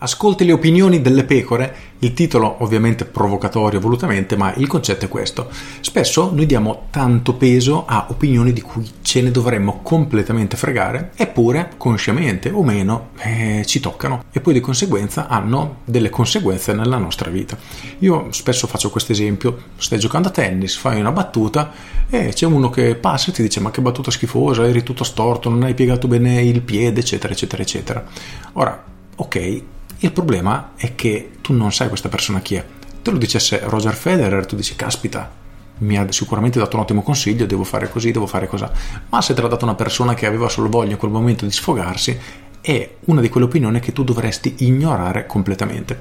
Ascolti le opinioni delle pecore, il titolo ovviamente provocatorio volutamente, ma il concetto è questo. Spesso noi diamo tanto peso a opinioni di cui ce ne dovremmo completamente fregare, eppure, consciamente o meno, eh, ci toccano e poi di conseguenza hanno delle conseguenze nella nostra vita. Io spesso faccio questo esempio, stai giocando a tennis, fai una battuta e c'è uno che passa e ti dice ma che battuta schifosa, eri tutto storto, non hai piegato bene il piede, eccetera, eccetera, eccetera. Ora, ok, il problema è che tu non sai questa persona chi è. Te lo dicesse Roger Federer, tu dici, caspita, mi ha sicuramente dato un ottimo consiglio, devo fare così, devo fare così. Ma se te l'ha dato una persona che aveva solo voglia in quel momento di sfogarsi, è una di quelle opinioni che tu dovresti ignorare completamente.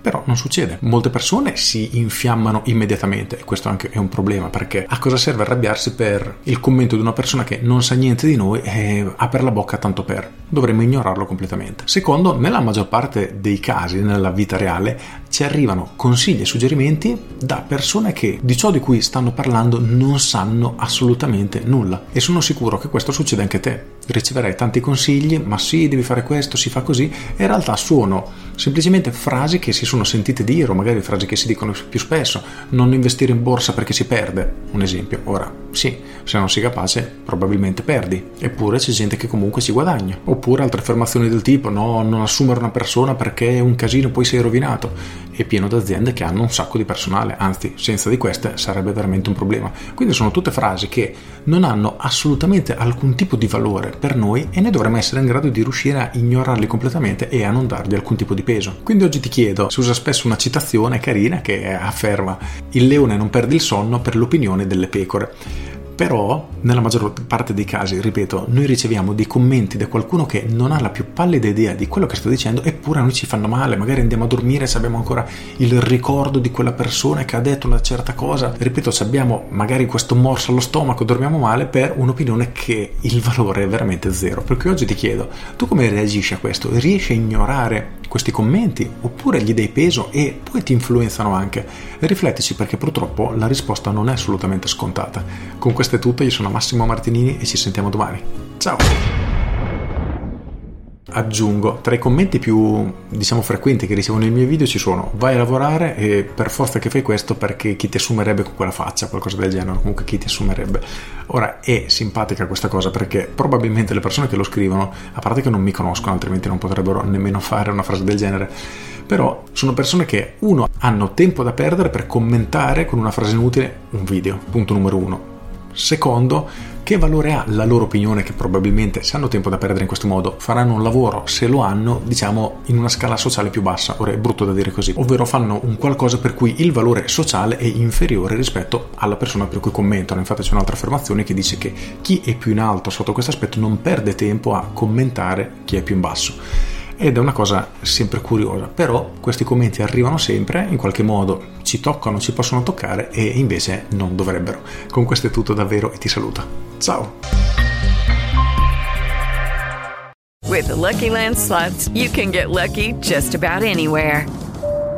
Però non succede. Molte persone si infiammano immediatamente e questo anche è un problema perché a cosa serve arrabbiarsi per il commento di una persona che non sa niente di noi e apre la bocca tanto per. Dovremmo ignorarlo completamente. Secondo, nella maggior parte dei casi nella vita reale ci arrivano consigli e suggerimenti da persone che di ciò di cui stanno parlando non sanno assolutamente nulla e sono sicuro che questo succede anche a te. Riceverai tanti consigli, ma sì, devi fare questo, si fa così, e in realtà sono semplicemente frasi che si sono sentite dire o magari frasi che si dicono più spesso, non investire in borsa perché si perde, un esempio. Ora, sì, se non sei capace probabilmente perdi, eppure c'è gente che comunque ci guadagna. Oppure altre affermazioni del tipo no, non assumere una persona perché è un casino poi sei rovinato. È pieno di aziende che hanno un sacco di personale, anzi senza di queste sarebbe veramente un problema. Quindi sono tutte frasi che non hanno assolutamente alcun tipo di valore per noi e noi dovremmo essere in grado di riuscire a ignorarli completamente e a non dargli alcun tipo di peso. Quindi oggi ti chiedo, si usa spesso una citazione carina che afferma il leone non perde il sonno per l'opinione delle pecore. Però, nella maggior parte dei casi, ripeto, noi riceviamo dei commenti da qualcuno che non ha la più pallida idea di quello che sto dicendo, eppure a noi ci fanno male. Magari andiamo a dormire se abbiamo ancora il ricordo di quella persona che ha detto una certa cosa. Ripeto, se abbiamo magari questo morso allo stomaco, dormiamo male per un'opinione che il valore è veramente zero. Per cui oggi ti chiedo, tu come reagisci a questo? Riesci a ignorare questi commenti oppure gli dai peso e poi ti influenzano anche? Riflettici perché purtroppo la risposta non è assolutamente scontata. Con questo è tutto, io sono Massimo Martinini e ci sentiamo domani. Ciao! Aggiungo tra i commenti più diciamo frequenti che ricevo nei miei video ci sono vai a lavorare e per forza che fai questo perché chi ti assumerebbe con quella faccia qualcosa del genere comunque chi ti assumerebbe. Ora è simpatica questa cosa perché probabilmente le persone che lo scrivono a parte che non mi conoscono altrimenti non potrebbero nemmeno fare una frase del genere però sono persone che uno hanno tempo da perdere per commentare con una frase inutile un video punto numero uno. Secondo, che valore ha la loro opinione che probabilmente se hanno tempo da perdere in questo modo faranno un lavoro, se lo hanno, diciamo in una scala sociale più bassa, ora è brutto da dire così, ovvero fanno un qualcosa per cui il valore sociale è inferiore rispetto alla persona per cui commentano. Infatti c'è un'altra affermazione che dice che chi è più in alto sotto questo aspetto non perde tempo a commentare chi è più in basso ed è una cosa sempre curiosa, però questi commenti arrivano sempre, in qualche modo ci toccano, ci possono toccare e invece non dovrebbero. Con questo è tutto davvero e ti saluto. Ciao! With the Lucky Land slots, you can get lucky just about anywhere.